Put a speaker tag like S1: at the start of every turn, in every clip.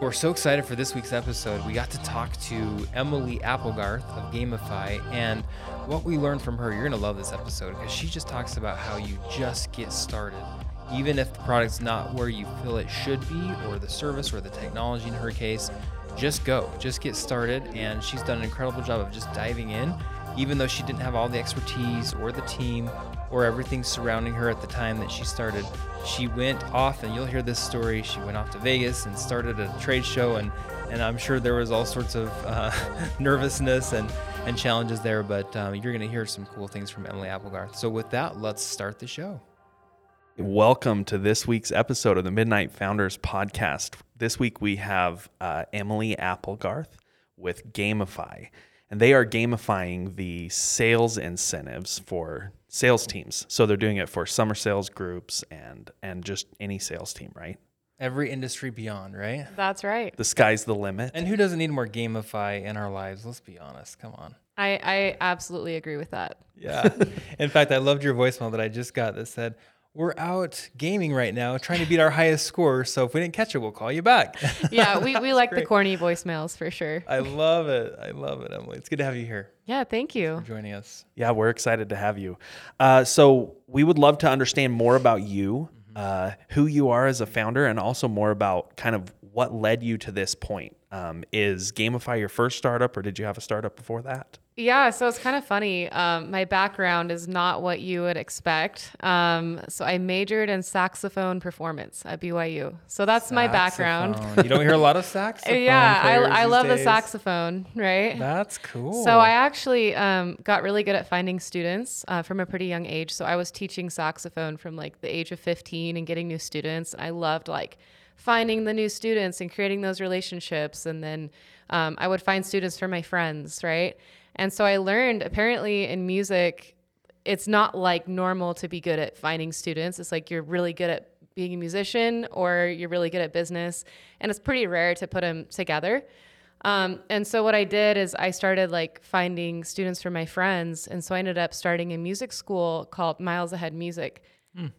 S1: We're so excited for this week's episode. We got to talk to Emily Applegarth of Gamify, and what we learned from her, you're going to love this episode because she just talks about how you just get started. Even if the product's not where you feel it should be, or the service or the technology in her case, just go, just get started. And she's done an incredible job of just diving in, even though she didn't have all the expertise or the team or everything surrounding her at the time that she started. She went off, and you'll hear this story. She went off to Vegas and started a trade show, and and I'm sure there was all sorts of uh, nervousness and and challenges there. But um, you're going to hear some cool things from Emily Applegarth. So with that, let's start the show.
S2: Welcome to this week's episode of the Midnight Founders Podcast. This week we have uh, Emily Applegarth with Gamify, and they are gamifying the sales incentives for sales teams. So they're doing it for summer sales groups and and just any sales team, right?
S1: Every industry beyond, right?
S3: That's right.
S2: The sky's the limit.
S1: And who doesn't need more gamify in our lives? Let's be honest. Come on.
S3: I, I absolutely agree with that.
S1: Yeah. in fact, I loved your voicemail that I just got that said, we're out gaming right now, trying to beat our highest score. So if we didn't catch it, we'll call you back.
S3: Yeah, we, we like the corny voicemails for sure.
S1: I love it. I love it, Emily. It's good to have you here
S3: Yeah, thank
S1: for
S3: you.
S1: joining us.
S2: Yeah, we're excited to have you. Uh, so we would love to understand more about you, uh, who you are as a founder, and also more about kind of what led you to this point. Um, is Gamify your first startup, or did you have a startup before that?
S3: Yeah, so it's kind of funny. Um, my background is not what you would expect. Um, so I majored in saxophone performance at BYU. So that's my background.
S1: You don't hear a lot of saxophone.
S3: yeah, I, I love the saxophone, right?
S1: That's cool.
S3: So I actually um, got really good at finding students uh, from a pretty young age. So I was teaching saxophone from like the age of 15 and getting new students. I loved like finding the new students and creating those relationships. And then um, I would find students for my friends, right? And so I learned apparently in music, it's not like normal to be good at finding students. It's like you're really good at being a musician or you're really good at business. And it's pretty rare to put them together. Um, and so what I did is I started like finding students for my friends, and so I ended up starting a music school called Miles Ahead Music.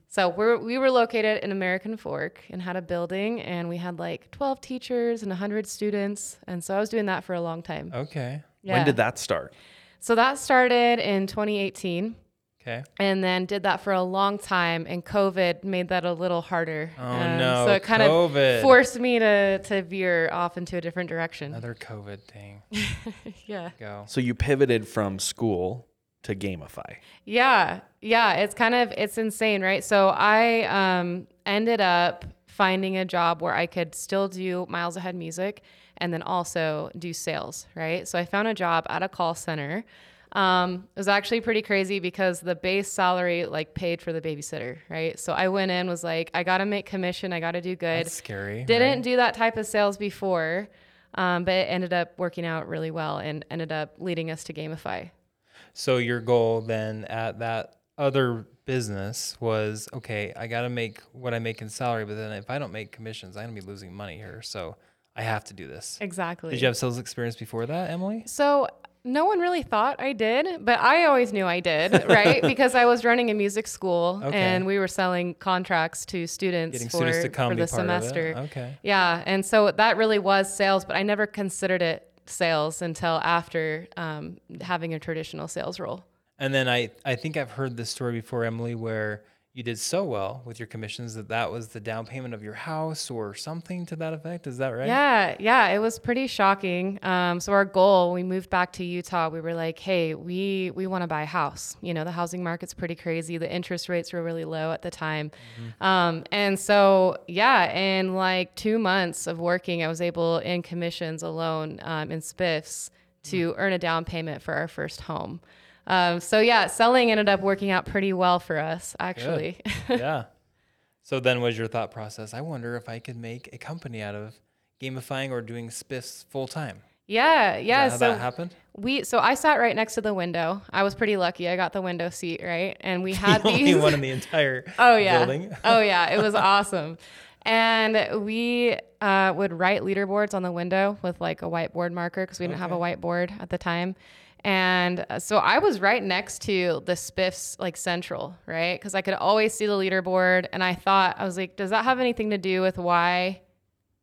S3: So we're, we were located in American Fork and had a building, and we had like 12 teachers and 100 students, and so I was doing that for a long time.
S1: okay.
S2: When did that start?
S3: So that started in 2018,
S1: Okay.
S3: and then did that for a long time, and COVID made that a little harder.
S1: Oh,
S3: Um,
S1: no,
S3: So it kind
S1: COVID.
S3: of forced me to to veer off into a different direction.
S1: Another COVID thing.
S3: yeah.
S1: Go.
S2: So you pivoted from school to Gamify.
S3: Yeah, yeah, it's kind of it's insane, right? So I um, ended up finding a job where I could still do miles ahead music and then also do sales, right? So I found a job at a call center. Um, it was actually pretty crazy because the base salary like paid for the babysitter, right? So I went in was like, I got to make commission, I got to do good.
S1: That's scary.
S3: Didn't
S1: right?
S3: do that type of sales before, um, but it ended up working out really well and ended up leading us to Gamify.
S1: So your goal then at that other business was okay. I got to make what I make in salary, but then if I don't make commissions, I'm gonna be losing money here. So I have to do this.
S3: Exactly.
S1: Did you have sales experience before that, Emily?
S3: So no one really thought I did, but I always knew I did, right? because I was running a music school
S1: Okay.
S3: and we were selling contracts to students
S1: Getting
S3: for,
S1: students to come
S3: for the
S1: part of it.
S3: semester.
S1: Okay.
S3: Yeah, and so that really was sales, but I never considered it sales until after um, having a traditional sales role.
S1: And then I, I think I've heard this story before, Emily, where you did so well with your commissions that that was the down payment of your house or something to that effect. Is that right?
S3: Yeah, yeah, it was pretty shocking. Um, so our goal, we moved back to Utah. We were like, hey, we we want to buy a house. You know, the housing market's pretty crazy. The interest rates were really low at the time, um, and so yeah, in like two months of working, I was able in commissions alone um, in spiffs to earn a down payment for our first home. Um, so yeah, selling ended up working out pretty well for us, actually.
S1: yeah. So then was your thought process, I wonder if I could make a company out of gamifying or doing spiffs full time.
S3: yeah, yeah.
S1: Is that
S3: so
S1: that happened?
S3: We so I sat right next to the window. I was pretty lucky. I got the window seat, right? And we had
S1: the only
S3: these.
S1: one in the entire
S3: oh yeah.
S1: building.
S3: oh yeah. It was awesome. And we uh, would write leaderboards on the window with like a whiteboard marker because we didn't have a whiteboard at the time. And uh, so I was right next to the Spiffs like central, right? Because I could always see the leaderboard. And I thought, I was like, does that have anything to do with why,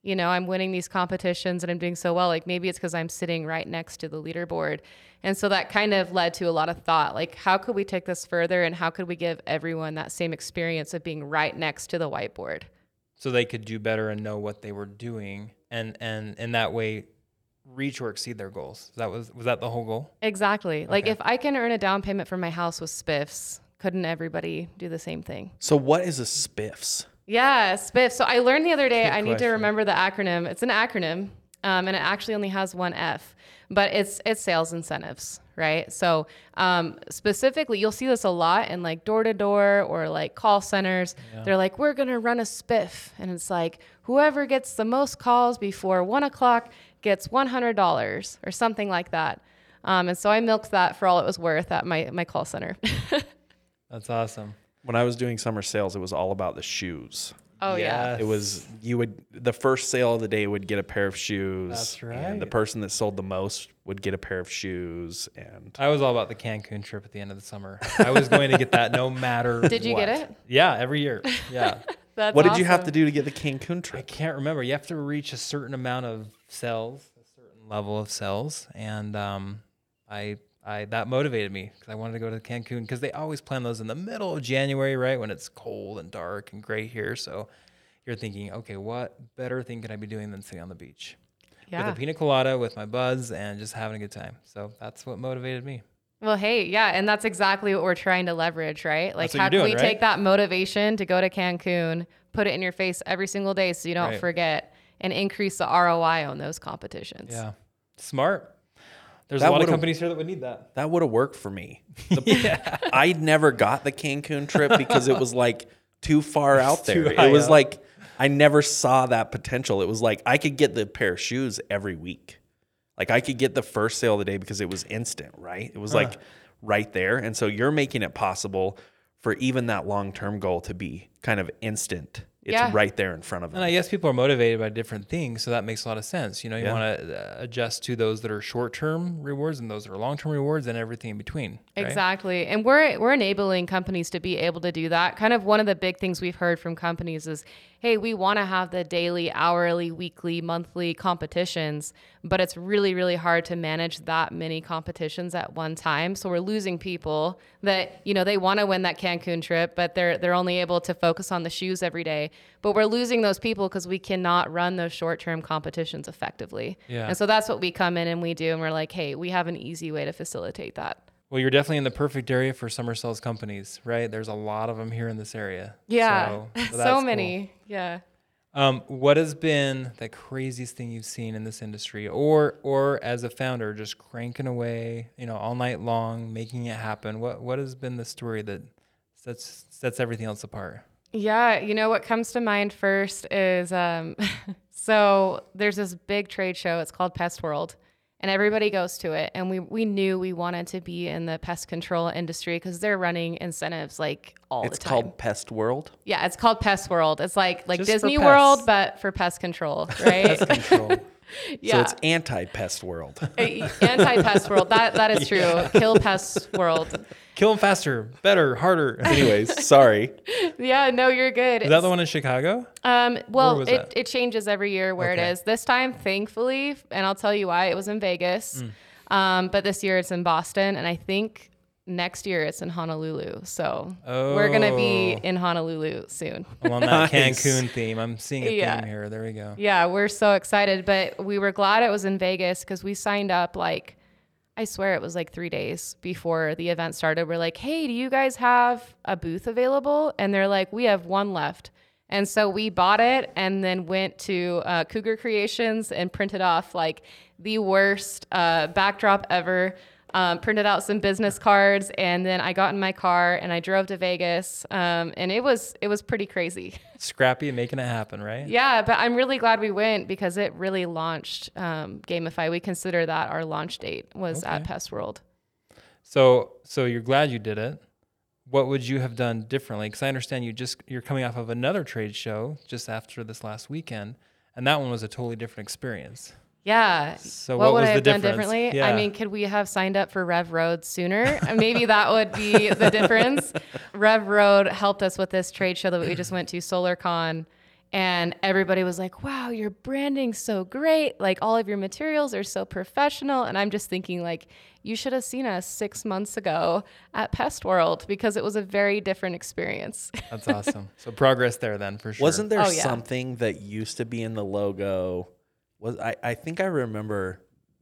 S3: You know, I'm winning these competitions and I'm doing so well. Like maybe it's because I'm sitting right next to the leaderboard. And so that kind of led to a lot of thought like, how could we take this further and how could we give everyone that same experience of being right next to the whiteboard?
S1: So they could do better and know what they were doing and and in that way reach or exceed their goals. That was was that the whole goal?
S3: Exactly. Like if I can earn a down payment for my house with spiffs, couldn't everybody do the same thing?
S2: So what is a spiffs?
S3: Yeah, spiff. So I learned the other day.
S1: Good
S3: I need to remember the acronym. It's an acronym, um, and it actually only has one F, but it's it's sales incentives, right? So um, specifically, you'll see this a lot in like door to door or like call centers. They're like, we're gonna run a spiff, and it's like whoever gets the most calls before one o'clock gets one hundred dollars or something like that. Um, and so I milked that for all it was worth at my my call center.
S1: That's awesome.
S2: When I was doing summer sales, it was all about the shoes.
S3: oh yeah.
S1: Yes.
S2: It was you would the first sale of the day would get a pair of shoes.
S1: That's
S2: And the person that sold the most would get a pair of shoes. And
S1: I was all about the Cancun trip at the end of the summer. I was going to get that no matter
S3: Did you get it?
S1: Yeah, every year. Yeah.
S3: That's
S2: what did you have to do to get the Cancun trip?
S1: I can't remember. You have to reach a certain amount of cells, a certain level of cells, and um, I, I that motivated me because I wanted to go to Cancun because they always plan those in the middle of January, right when it's cold and dark and gray here. So you're thinking, okay, what better thing could I be doing than sitting on the beach
S3: Yeah.
S1: with a pina colada with my buds and just having a good time? So that's what motivated me.
S3: Well, hey, yeah, and that's exactly what we're trying to leverage, right? Like, how
S1: you're
S3: can
S1: doing,
S3: we
S1: right?
S3: take that motivation to go to Cancun, put it in your face every single day so you don't
S1: Right.
S3: forget, and increase the ROI on those competitions?
S1: Yeah, smart. There's
S2: That
S1: a lot of companies here that would need that.
S2: That would have worked for me. The- I never got the Cancun trip because it was like too far out there. It was
S1: up.
S2: like I never saw that potential. It was like I could get the pair of shoes every week. Like I could get the first sale of the day because it was instant, right? It was like right there. And so you're making it possible for even that long-term goal to be kind of instant. It's
S3: Yeah.
S2: right there in front of them. And.
S1: I guess people are motivated by different things, so that makes a lot of sense. You know, you
S2: Yeah.
S1: want to uh, adjust to those that are short-term rewards and those that are long-term rewards, and everything in between. right?
S3: Exactly. And we're we're enabling companies to be able to do that. Kind of one of the big things we've heard from companies is, hey, we want to have the daily, hourly, weekly, monthly competitions, but it's really really hard to manage that many competitions at one time. So we're losing people that, you know, they want to win that Cancun trip, but they're they're only able to focus on the shoes every day. But we're losing those people because we cannot run those short-term competitions effectively.
S1: Yeah.
S3: And so that's what we come in and we do and we're like, "Hey, we have an easy way to facilitate that."
S1: Well, you're definitely in the perfect area for summer sales companies, right? There's a lot of them here in this area.
S3: Yeah,
S1: So,
S3: so,
S1: cool.
S3: many. Yeah.
S1: Um, what has been the craziest thing you've seen in this industry, or or as a founder, just cranking away, you know, all night long, making it happen? What what has been the story that sets sets everything else apart?
S3: Yeah, you know what comes to mind first is um, so there's this big trade show. It's called Pest World, and everybody goes to it. And we we knew we wanted to be in the pest control industry because they're running incentives like all
S2: It's
S3: the time.
S2: It's called Pest World.
S3: yeah, it's called Pest World. It's like like
S1: Just
S3: Disney. World, but for pest control, right?
S1: Control.
S3: Yeah.
S2: So it's anti-pest world.
S3: anti pest world. That that is true. Kill pest world.
S1: Kill them faster, better, harder.
S2: Anyways, sorry.
S3: Yeah, no, you're good.
S1: Is that the one in Chicago?
S3: Um, well, it,
S1: that?
S3: it changes every year where
S1: Okay.
S3: it is. This time, thankfully, and I'll tell you why, it was in Vegas. Um, but this year it's in Boston, and I think next year it's in Honolulu. So we're gonna be
S1: Oh.
S3: in Honolulu soon.
S1: Along that
S2: Nice.
S1: Cancun theme. I'm seeing a
S3: Yeah.
S1: theme here. There we go.
S3: Yeah, we're so excited, but we were glad it was in Vegas because we signed up like I swear it was like three days before the event started. We're like, hey, do you guys have a booth available? And they're like, we have one left. And so we bought it and then went to uh, Cougar Creations and printed off like the worst uh, backdrop ever. Um, printed out some business cards and then I got in my car and I drove to Vegas. Um, and it was it was pretty crazy.
S1: Scrappy and making it happen, right?
S3: Yeah, but I'm really glad we went because it really launched um, Gamify. We consider that our launch date was at Pest World.
S1: So, so you're glad you did it. What would you have done differently? Because I understand you just you're coming off of another trade show just after this last weekend, and that one was a totally different experience.
S3: Yeah.
S1: So
S3: what,
S1: what
S3: would
S1: was
S3: I
S1: the
S3: have done
S1: difference?
S3: differently?
S1: Yeah.
S3: I mean, could we have signed up for Rev Road sooner? Maybe that would be the difference. Rev Road helped us with this trade show that we just went to, SolarCon. And everybody was like, wow, your branding's so great. Like all of your materials are so professional. And I'm just thinking, like, you should have seen us six months ago at Pest World because it was a very different experience.
S1: That's awesome. so progress there then for sure.
S2: Wasn't there
S3: Oh, yeah.
S2: something that used to be in the logo? Was I, I think I remember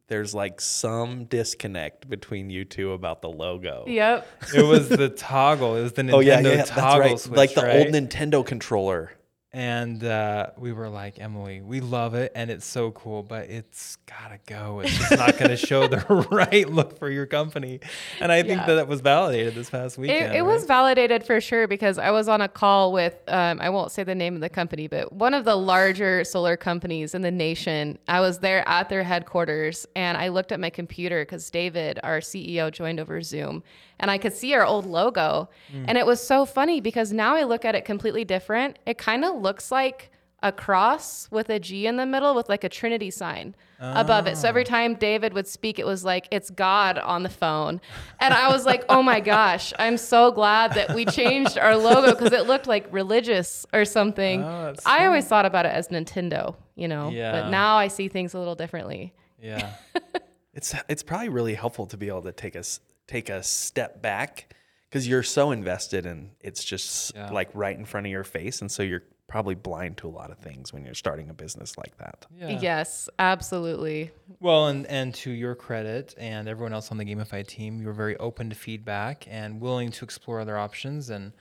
S2: there's like some disconnect between you two about the logo.
S3: yep.
S1: it was the toggle. It was the Nintendo
S2: Oh yeah, yeah,
S1: toggle
S2: that's right.
S1: switch,
S2: like the
S1: right?
S2: old Nintendo controller.
S1: And uh, we were like, Emily, we love it and it's so cool, but it's gotta go. It's just not gonna show the right look for your company. And I think
S3: Yeah.
S1: that that was validated this past weekend.
S3: It, it was validated for sure because I was on a call with, um, I won't say the name of the company, but one of the larger solar companies in the nation. I was there at their headquarters and I looked at my computer because David, our CEO, joined over Zoom and I could see our old logo. And it was so funny because now I look at it completely different. It kind of looks like a cross with a G in the middle with like a Trinity sign above it. So every ah. time David would speak, it was like, it's God on the phone. And I was like, oh my gosh, I'm so glad that we changed our logo because it looked like religious or something.
S1: Oh, that's
S3: I always thought about it as Nintendo, you know,
S1: Yeah.
S3: but now I see things a little differently.
S1: Yeah.
S2: It's it's probably really helpful to be able to take us take a step back because you're so invested and it's just
S1: Yeah.
S2: like right in front of your face, and so you're probably blind to a lot of things when you're starting a business like that.
S1: Yeah.
S3: Yes, absolutely.
S1: Well, and, and to your credit and everyone else on the Gamify team, you were very open to feedback and willing to explore other options. And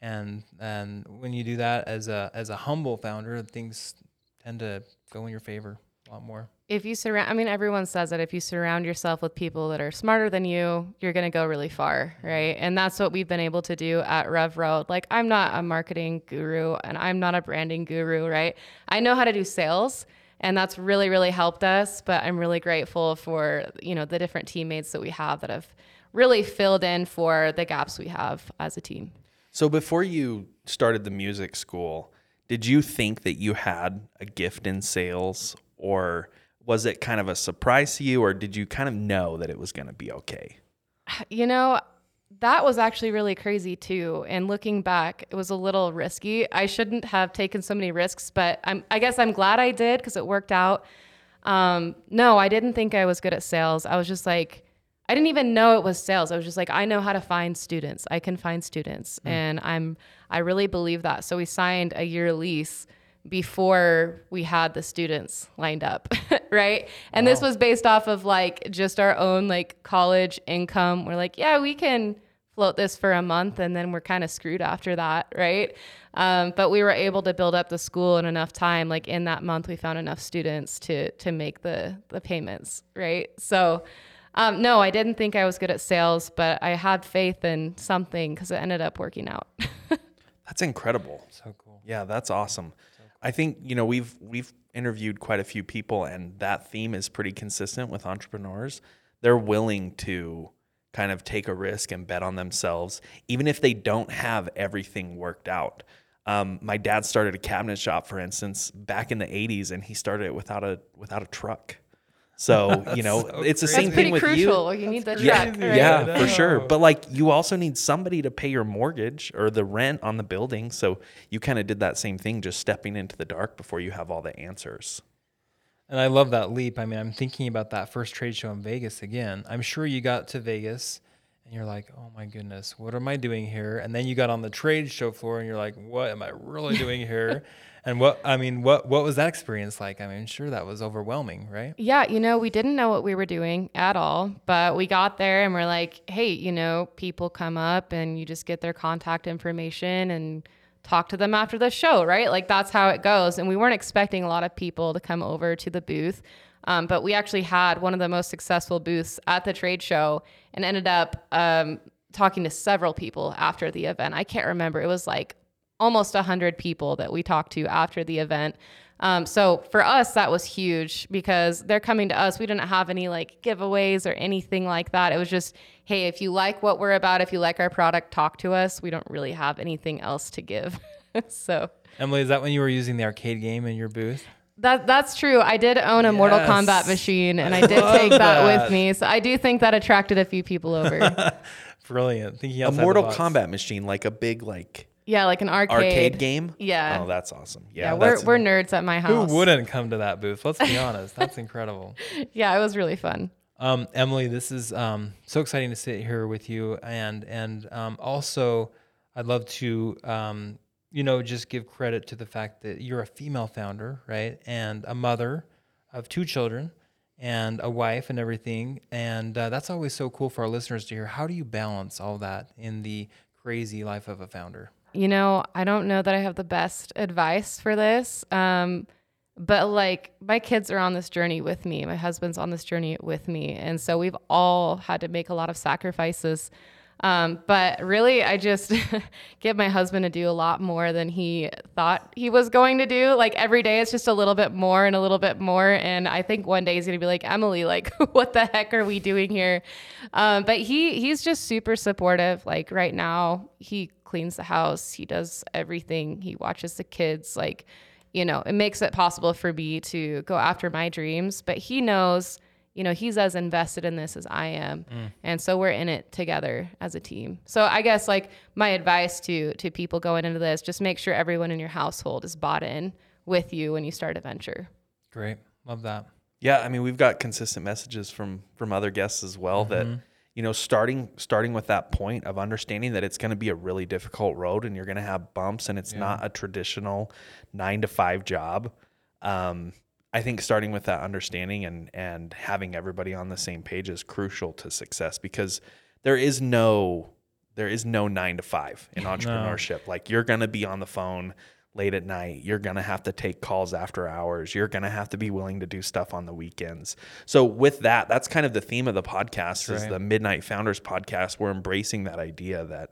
S1: and and when you do that as a as a humble founder, things tend to go in your favor a lot more.
S3: if you surround i mean everyone says that if you surround yourself with people that are smarter than you you're going to go really far right? And that's what we've been able to do at rev road like i'm not a marketing guru and i'm not a branding guru right? I know how to do sales and that's really really helped us but i'm really grateful for you know the different teammates that we have that have really filled in for the gaps we have as a team.
S2: So before you started the music school, did you think that you had a gift in sales or was it kind of a surprise to you or did you kind of know that it was going to be okay?
S3: You know, that was actually really crazy too. And looking back, it was a little risky. I shouldn't have taken so many risks, but I'm, I guess I'm glad I did because it worked out. Um, no, I didn't think I was good at sales. I was just like, I didn't even know it was sales. I was just like, I know how to find students. I can find students, and I'm I really believe that. So we signed a year lease before we had the students lined up, right? And this was based off of like just our own like college income. We're like, yeah, we can float this for a month and then we're kind of screwed after that, right? Um, but we were able to build up the school in enough time. Like in that month, we found enough students to to make the the payments, right? So. Um, no, I didn't think I was good at sales, but I had faith in something because it ended up working out.
S2: That's incredible.
S1: So cool.
S2: Yeah, that's awesome. I think you know we've we've interviewed quite a few people, and that theme is pretty consistent with entrepreneurs. They're willing to kind of take a risk and bet on themselves, even if they don't have everything worked out. Um, my dad started a cabinet shop, for instance, back in the '80s, and he started it without a without a truck. So you know,
S1: so
S2: it's the
S1: crazy.
S2: same thing with
S3: crucial.
S2: you.
S3: You, need the truck,
S2: Yeah,
S3: right?
S2: yeah,
S1: I
S2: for sure. But like you also need somebody to pay your mortgage or the rent on the building. So you kind of did that same thing, just stepping into the dark before you have all the answers.
S1: And I love that leap. I mean, I'm thinking about that first trade show in Vegas again. I'm sure you got to Vegas and you're like, oh my goodness, what am I doing here? And then you got on the trade show floor and you're like, what am I really doing here? and what, I mean, what, what was that experience like? I mean, sure, that was overwhelming, right?
S3: Yeah, you know, we didn't know what we were doing at all, but we got there and we're like, hey, you know, people come up and you just get their contact information and talk to them after the show, right? Like that's how it goes. And we weren't expecting a lot of people to come over to the booth. Um, but we actually had one of the most successful booths at the trade show and ended up um, talking to several people after the event. I can't remember. It was like almost 100 people that we talked to after the event. Um, so for us, that was huge because they're coming to us. We didn't have any like giveaways or anything like that. It was just, hey, if you like what we're about, if you like our product, talk to us. We don't really have anything else to give. so
S1: Emily, is that when you were using the arcade game in your booth?
S3: that that's true. I did own a Mortal Kombat machine and I did take that,
S1: that.
S3: with me. So I do think that attracted a few people over.
S1: Brilliant. Thinking
S2: A
S1: outside the
S2: Mortal
S1: box.
S2: Kombat machine, like a big like
S3: Yeah, like an arcade.
S2: arcade game.
S3: Yeah.
S2: Oh, that's awesome. Yeah,
S3: Yeah, we're
S2: that's-
S3: we're nerds at my house.
S1: Who
S3: house.
S1: wouldn't come to that booth? Let's be honest. That's incredible.
S3: Yeah, it was really fun.
S1: Um, Emily, this is um, so exciting to sit here with you, and and um, also I'd love to um, you know just give credit to the fact that you're a female founder, right, and a mother of two children and a wife and everything, and uh, that's always so cool for our listeners to hear. How do you balance all that in the crazy life of a founder?
S3: You know, I don't know that I have the best advice for this. Um, but like my kids are on this journey with me. My husband's on this journey with me. And so we've all had to make a lot of sacrifices. Um, but really, I just get my husband to do a lot more than he thought he was going to do. Like every day, it's just a little bit more and a little bit more. And I think one day he's gonna be like, Emily, like, what the heck are we doing here? Um, but he he's just super supportive. Like right now, he cleans the house, he does everything, he watches the kids. Like, you know, it makes it possible for me to go after my dreams. But he knows you know he's as invested in this as i am mm. and so we're in it together as a team so i guess like my advice to to people going into this just make sure everyone in your household is bought in with you when you start a venture
S1: Great, love that.
S2: Yeah, I mean, we've got consistent messages from from other guests as well that mm-hmm. You know, starting starting with that point of understanding that it's going to be a really difficult road and you're going to have bumps and it's not a traditional 9 to 5 job. Um I think starting with that understanding and and having everybody on the same page is crucial to success because there is no there is no 9 to 5 in entrepreneurship. Like you're going to be on the phone late at night. You're going to have to take calls after hours. You're going to have to be willing to do stuff on the weekends. So with that, that's kind of the theme of the podcast is
S1: right.
S2: the Midnight Founders podcast. We're embracing that idea that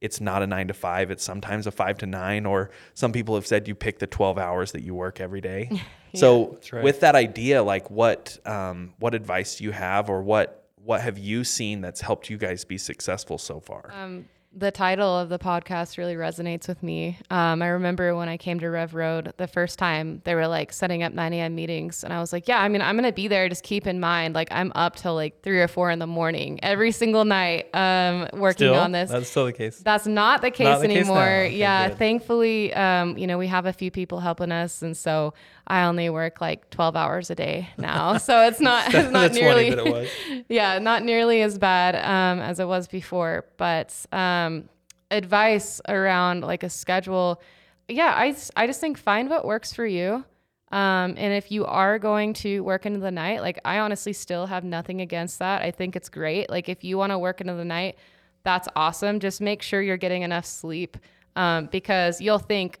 S2: it's not a 9 to 5, it's sometimes a 5 to 9 or some people have said you pick the 12 hours that you work every day. So
S1: right.
S2: with that idea, like what um, what advice do you have or what what have you seen that's helped you guys be successful so far?
S3: Um, the title of the podcast really resonates with me. Um, I remember when I came to Rev Road the first time, they were like setting up 9 a.m. meetings. And I was like, yeah, I mean, I'm going to be there. Just keep in mind, like, I'm up till like three or four in the morning every single night um, working
S1: Still,
S3: on this.
S1: that's still the case.
S3: That's not the case
S1: Not the case
S3: anymore.
S1: Okay,
S3: yeah,
S1: good.
S3: thankfully, um, you know, we have a few people helping us, and so I only work like 12 hours a day now. so it's not it's not nearly
S1: it
S3: yeah, not nearly as bad um, as it was before. But um, advice around like a schedule, yeah, I, I just think find what works for you. Um, and if you are going to work into the night, like I honestly still have nothing against that. I think it's great. Like if you want to work into the night, that's awesome. Just make sure you're getting enough sleep um, because you'll think,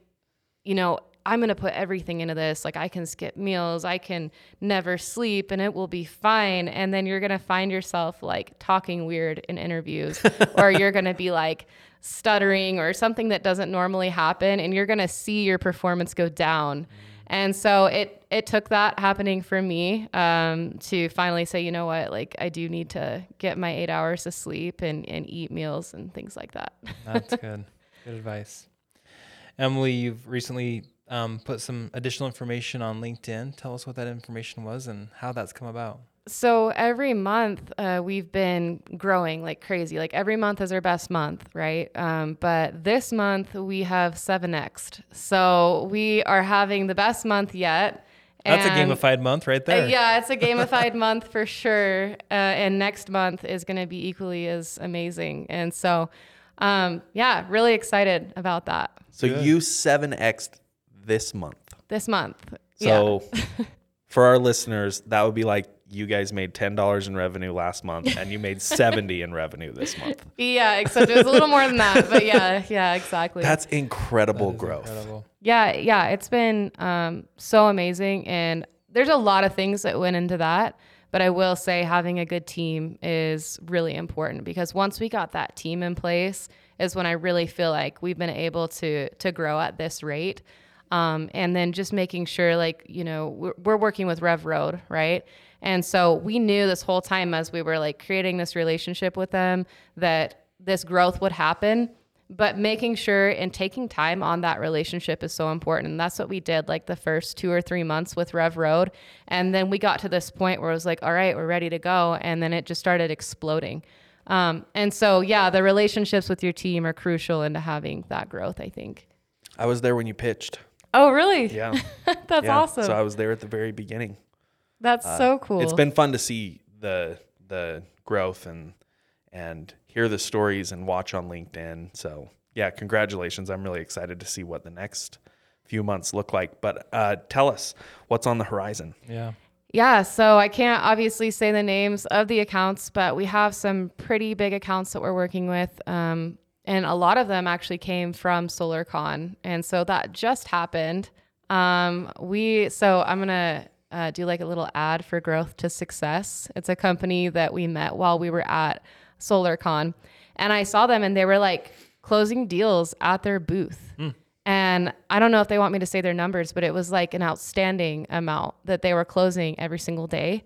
S3: you know, I'm going to put everything into this. Like I can skip meals, I can never sleep, and it will be fine. And then you're going to find yourself like talking weird in interviews, or you're going to be like stuttering or something that doesn't normally happen, and you're going to see your performance go down. And so it it took that happening for me um, to finally say, you know what, like I do need to get my eight hours of sleep and, and eat meals and things like that.
S1: That's good. Good advice. Emily, you've recently um, put some additional information on LinkedIn. Tell us what that information was and how that's come about.
S3: So every month uh, we've been growing like crazy. Like every month is our best month, right? Um, but this month we have 7x. So we are having the best month yet.
S1: That's a gamified month right
S3: Uh,
S1: there.
S3: yeah, it's a gamified month for sure. Uh, and next month is going to be equally as amazing. And so, um, yeah, really excited about that
S2: So
S1: Good.
S2: you 7x this month.
S3: this month.
S2: So for our listeners, that would be like you guys made $10 in revenue last month and you made 70 in revenue this month.
S3: yeah. yeah, except it was a little more than that. But yeah, yeah, exactly.
S2: That's incredible
S1: That is
S2: growth.
S1: Incredible.
S3: Yeah, yeah, it's been um, so amazing, and there's a lot of things that went into that. But I will say having a good team is really important because once we got that team in place, is when I really feel like we've been able to to grow at this rate. Um, and then just making sure, like you know, we're, we're working with Rev Road, right? And so we knew this whole time as we were like creating this relationship with them that this growth would happen but making sure and taking time on that relationship is so important and that's what we did like the first two or three months with rev road and then we got to this point where it was like all right we're ready to go and then it just started exploding Um, and so, yeah, the relationships with your team are crucial into having that growth, I think.
S2: I was there when you pitched.
S3: Oh, really?
S2: Yeah.
S3: That's
S2: yeah.
S3: awesome.
S2: So I was there at the very beginning.
S3: That's so cool.
S2: It's been fun to see the the growth and and hear the stories and watch on LinkedIn. So yeah, congratulations. I'm really excited to see what the next few months look like. But uh, tell us what's on the horizon.
S1: Yeah.
S3: Yeah, so I can't obviously say the names of the accounts, but we have some pretty big accounts that we're working with. Um, and a lot of them actually came from SolarCon. And so that just happened. Um, we, so I'm going to uh, do like a little ad for Growth to Success. It's a company that we met while we were at SolarCon. And I saw them and they were like closing deals at their booth. And I don't know if they want me to say their numbers, but it was like an outstanding amount that they were closing every single day.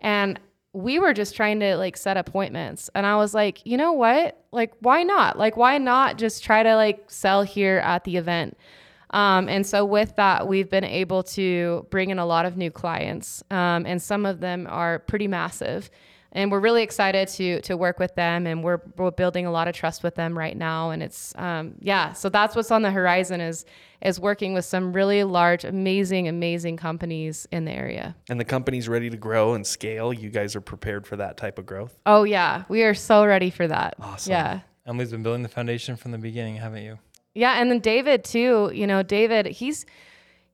S3: And we were just trying to like set appointments. And I was like, you know what? Like, why not? Like, why not just try to like sell here at the event? Um, and so with that, we've been able to bring in a lot of new clients, um, and some of them are pretty massive. And we're really excited to to work with them, and we're we're building a lot of trust with them right now. And it's um, yeah, so that's what's on the horizon is is working with some really large, amazing, amazing companies in the area.
S2: And the company's ready to grow and scale. You guys are prepared for that type of growth.
S3: Oh yeah, we are so ready for that.
S2: Awesome.
S3: Yeah.
S1: Emily's been building the foundation from the beginning, haven't you?
S3: Yeah, and then David too. You know, David, he's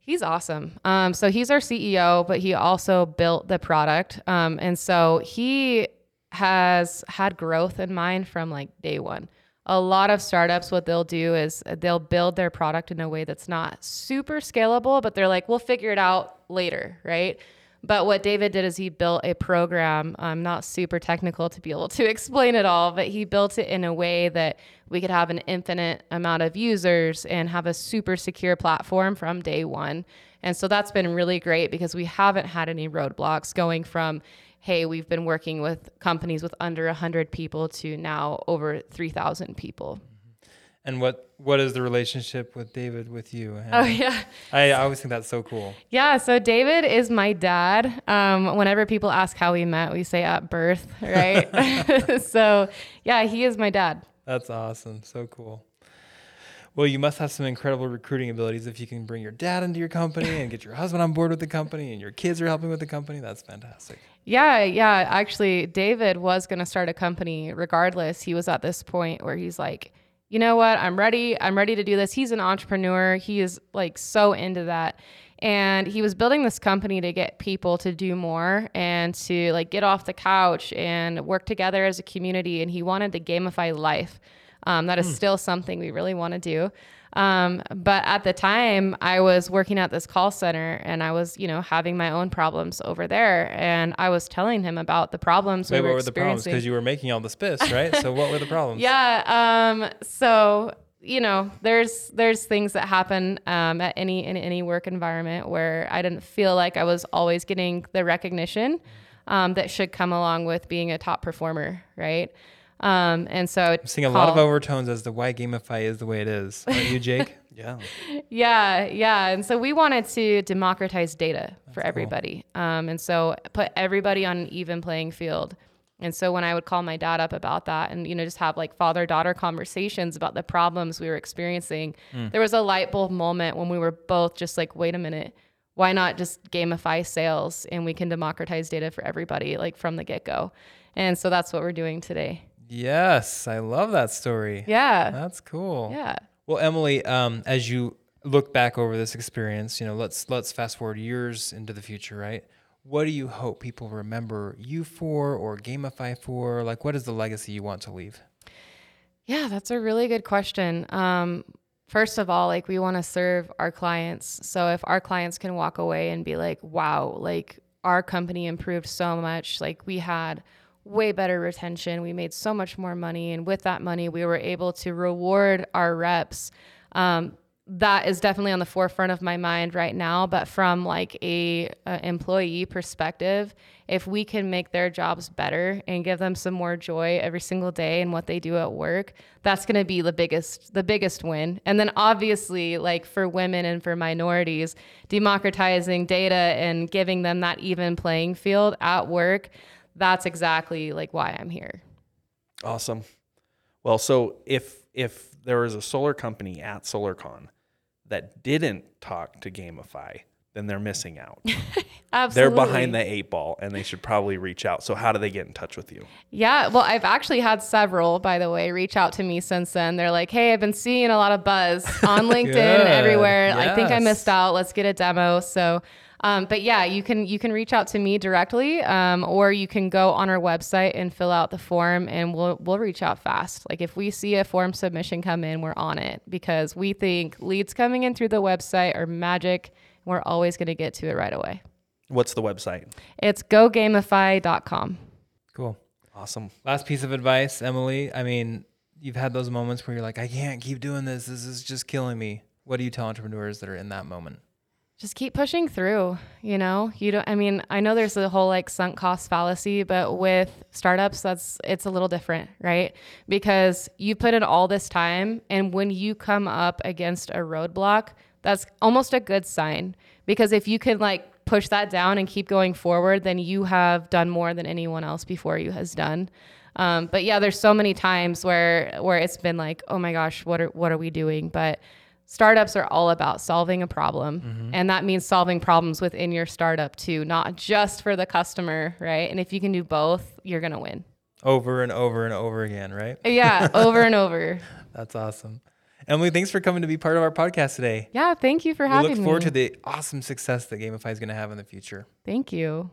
S3: he's awesome. Um, so he's our CEO, but he also built the product. Um, and so he has had growth in mind from like day one. A lot of startups, what they'll do is they'll build their product in a way that's not super scalable, but they're like, we'll figure it out later, right? But what David did is he built a program, um, not super technical to be able to explain it all, but he built it in a way that we could have an infinite amount of users and have a super secure platform from day one. And so that's been really great because we haven't had any roadblocks going from, hey, we've been working with companies with under 100 people to now over 3,000 people.
S1: And what what is the relationship with David with you?
S3: Oh, yeah.
S1: I, I always think that's so cool.
S3: Yeah, so David is my dad. Um, whenever people ask how we met, we say at birth, right? so, yeah, he is my dad.
S1: That's awesome. So cool. Well, you must have some incredible recruiting abilities if you can bring your dad into your company and get your husband on board with the company and your kids are helping with the company. That's fantastic.
S3: Yeah, yeah. Actually, David was going to start a company regardless. He was at this point where he's like, you know what? I'm ready. I'm ready to do this. He's an entrepreneur. He is like so into that. And he was building this company to get people to do more and to like get off the couch and work together as a community. And he wanted to gamify life. Um, that is still something we really want to do. Um, but at the time, I was working at this call center and I was, you know, having my own problems over there. And I was telling him about the problems
S1: Wait,
S3: we
S1: what
S3: were
S1: were the problems? Because you were making all the spiffs, right? so what were the problems?
S3: Yeah. Um, so you know, there's there's things that happen um, at any in any work environment where I didn't feel like I was always getting the recognition um, that should come along with being a top performer, right? Um, and so
S1: I'm seeing a lot of overtones as to why Gamify is the way it is. Aren't you, Jake?
S2: Yeah.
S3: Yeah, yeah. And so we wanted to democratize data for everybody. Um, and so put everybody on an even playing field. And so when I would call my dad up about that and, you know, just have like father daughter conversations about the problems we were experiencing, there was a light bulb moment when we were both just like, wait a minute, why not just gamify sales and we can democratize data for everybody, like from the get go. And so that's what we're doing today.
S1: Yes, I love that story.
S3: Yeah.
S1: That's cool.
S3: Yeah.
S1: Well, Emily, um, as you look back over this experience, you know, let's let's fast forward years into the future, right? What do you hope people remember you for or gamify for? Like, what is the legacy you want to leave?
S3: Yeah, that's a really good question. Um, first of all, like we want to serve our clients. So if our clients can walk away and be like, wow, like our company improved so much, like we had way better retention, we made so much more money. And with that money, we were able to reward our reps. Um, that is definitely on the forefront of my mind right now but from like a, a employee perspective if we can make their jobs better and give them some more joy every single day in what they do at work that's going to be the biggest the biggest win and then obviously like for women and for minorities democratizing data and giving them that even playing field at work that's exactly like why i'm here
S2: Awesome. Well, so if if there was a solar company at SolarCon that didn't talk to Gamify, then they're missing out.
S3: Absolutely.
S2: They're behind the eight ball and they should probably reach out. So how do they get in touch with you?
S3: Yeah, well, I've actually had several, by the way, reach out to me since then. They're like, "Hey, I've been seeing a lot of buzz on LinkedIn everywhere. I think I missed out. Let's get a demo." So, um, but yeah, you can you can reach out to me directly, um, or you can go on our website and fill out the form, and we'll we'll reach out fast. Like if we see a form submission come in, we're on it because we think leads coming in through the website are magic. We're always going to get to it right away.
S2: What's the website?
S3: It's gogamify.com.
S1: Cool.
S2: Awesome.
S1: Last piece of advice, Emily. I mean, you've had those moments where you're like, I can't keep doing this. This is just killing me. What do you tell entrepreneurs that are in that moment?
S3: Just keep pushing through you know? You don't i mean i know there's a whole like sunk cost fallacy but with startups that's it's a little different right? Because you put in all this time and when you come up against a roadblock that's almost a good sign. Because if you can like push that down and keep going forward then you have done more than anyone else before you has done. Um, but yeah there's so many times where where it's been like oh my gosh what are what are we doing? But startups are all about solving a problem mm-hmm. and that means solving problems within your startup too not just for the customer right and if you can do both you're going to win
S1: Over and over and over again, right?
S3: Uh, yeah over and over
S1: That's awesome. Emily, thanks for coming to be part of our podcast today.
S3: yeah thank you for
S1: We
S3: having
S1: look forward
S3: me
S1: to the awesome success that Gamify is going to have in the future.
S3: thank you